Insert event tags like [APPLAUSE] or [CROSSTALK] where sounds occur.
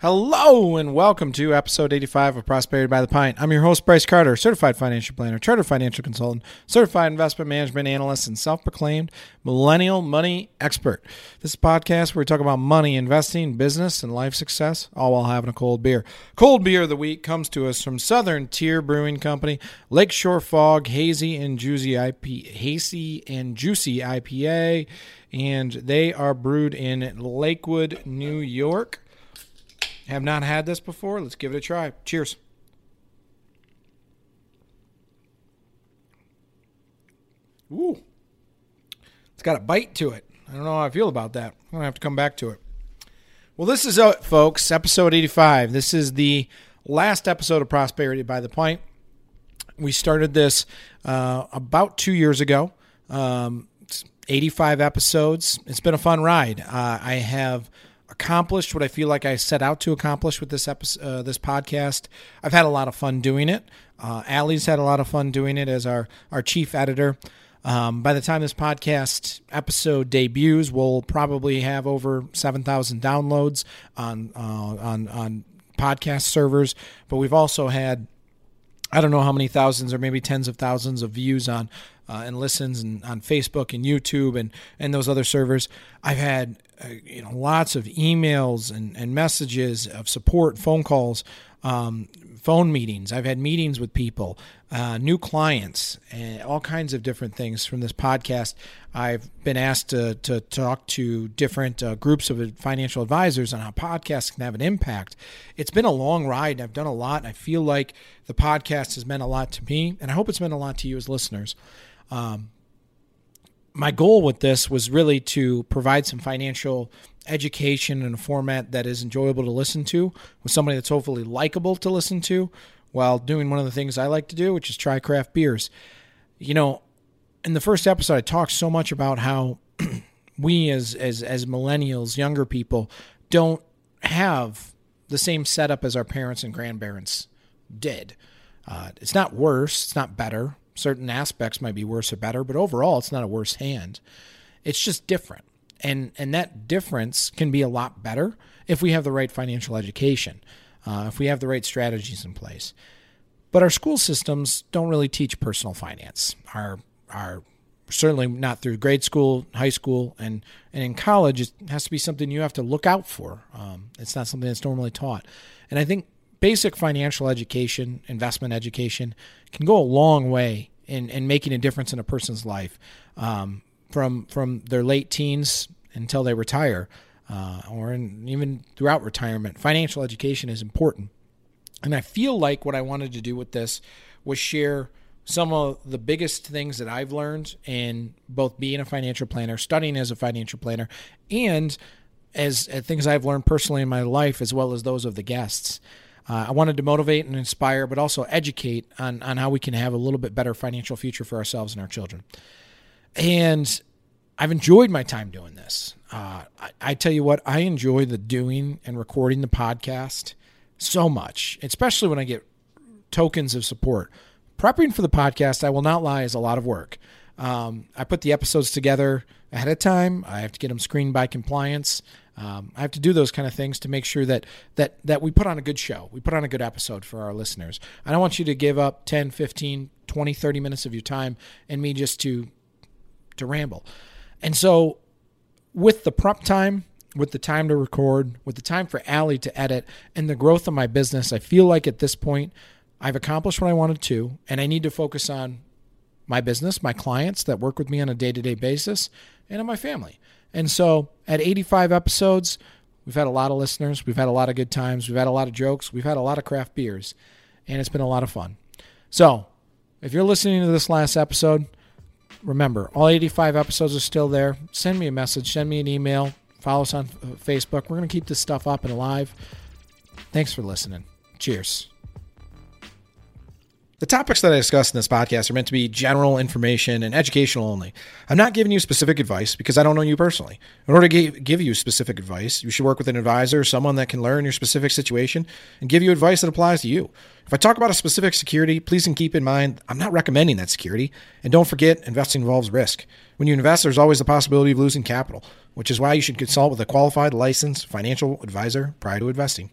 Hello and welcome to episode 85 of Prosperity by the Pint. I'm your host, Bryce Carter, certified financial planner, chartered financial consultant, certified investment management analyst, and self proclaimed millennial money expert. This podcast where we talk about money, investing, business, and life success, all while having a cold beer. Cold beer of the week comes to us from Southern Tier Brewing Company, Lakeshore Fog, Hazy and Juicy IP, Hazy and Juicy IPA, and they are brewed in Lakewood, New York. Have not had this before. Let's give it a try. Cheers. Ooh. It's got a bite to it. I don't know how I feel about that. I'm going to have to come back to it. Well, this is it, folks. Episode 85. This is the last episode of Prosperity by the Pint. We started this uh, about two years ago. Um, 85 episodes. It's been a fun ride. Uh, I have accomplished what I feel like I set out to accomplish with this episode, uh, this podcast. I've had a lot of fun doing it. Uh, Allie's had a lot of fun doing it as our our chief editor. Um, by the time this podcast episode debuts, we'll probably have over seven thousand downloads on uh, on on podcast servers. But we've also had I don't know how many thousands or maybe tens of thousands of views on uh, and listens and on Facebook and YouTube and and those other servers. I've had uh, you know lots of emails and, and messages of support, phone calls, um, phone meetings. I've had meetings with people, uh, new clients, and all kinds of different things from this podcast. I've been asked to, to talk to different uh, groups of financial advisors on how podcasts can have an impact. It's been a long ride. and I've done a lot. I feel like the podcast has meant a lot to me, and I hope it's meant a lot to you as listeners. Um, my goal with this was really to provide some financial education in a format that is enjoyable to listen to with somebody that's hopefully likable to listen to while doing one of the things I like to do, which is try craft beers. You know, in the first episode, I talked so much about how [CLEARS THROAT] we as as as millennials, younger people, don't have the same setup as our parents and grandparents did. Uh, it's not worse. It's not better. Certain aspects might be worse or better, but overall, it's not a worse hand. It's just different. And, and that difference can be a lot better if we have the right financial education, uh, if we have the right strategies in place. But our school systems don't really teach personal finance. Our, our certainly not through grade school, high school, and, and in college, it has to be something you have to look out for. Um, it's not something that's normally taught. And I think basic financial education, investment education, can go a long way in, in making a difference in a person's life um, from from their late teens until they retire, uh, or in, even throughout retirement. Financial education is important, and I feel like what I wanted to do with this was share some of the biggest things that I've learned in both being a financial planner, studying as a financial planner, and as, as things I've learned personally in my life, as well as those of the guests. Uh, I wanted to motivate and inspire, but also educate on, on how we can have a little bit better financial future for ourselves and our children. And I've enjoyed my time doing this. Uh, I, I, tell you what, I enjoy the doing and recording the podcast so much, especially when I get tokens of support. Prepping for the podcast, I will not lie, is a lot of work. Um, I put the episodes together ahead of time. I have to get them screened by compliance. Um, I have to do those kind of things to make sure that that that we put on a good show. We put on a good episode for our listeners. I don't want you to give up 10, 15, 20, 30 minutes of your time and me just to to ramble. And so with the prep time, with the time to record, with the time for Allie to edit, and the growth of my business, I feel like at this point I've accomplished what I wanted to, and I need to focus on my business, my clients that work with me on a day to day basis, and on my family. And so at 85 episodes, we've had a lot of listeners. We've had a lot of good times. We've had a lot of jokes. We've had a lot of craft beers, and it's been a lot of fun. So if you're listening to this last episode, remember all 85 episodes are still there. Send me a message, send me an email, follow us on uh, Facebook. We're going to keep this stuff up and alive. Thanks for listening. Cheers. The topics that I discuss in this podcast are meant to be general information and educational only. I'm not giving you specific advice because I don't know you personally. In order to give you specific advice, you should work with an advisor, someone that can learn your specific situation and give you advice that applies to you. If I talk about a specific security, please keep in mind I'm not recommending that security. And don't forget, investing involves risk. When you invest, there's always the possibility of losing capital, which is why you should consult with a qualified, licensed financial advisor prior to investing.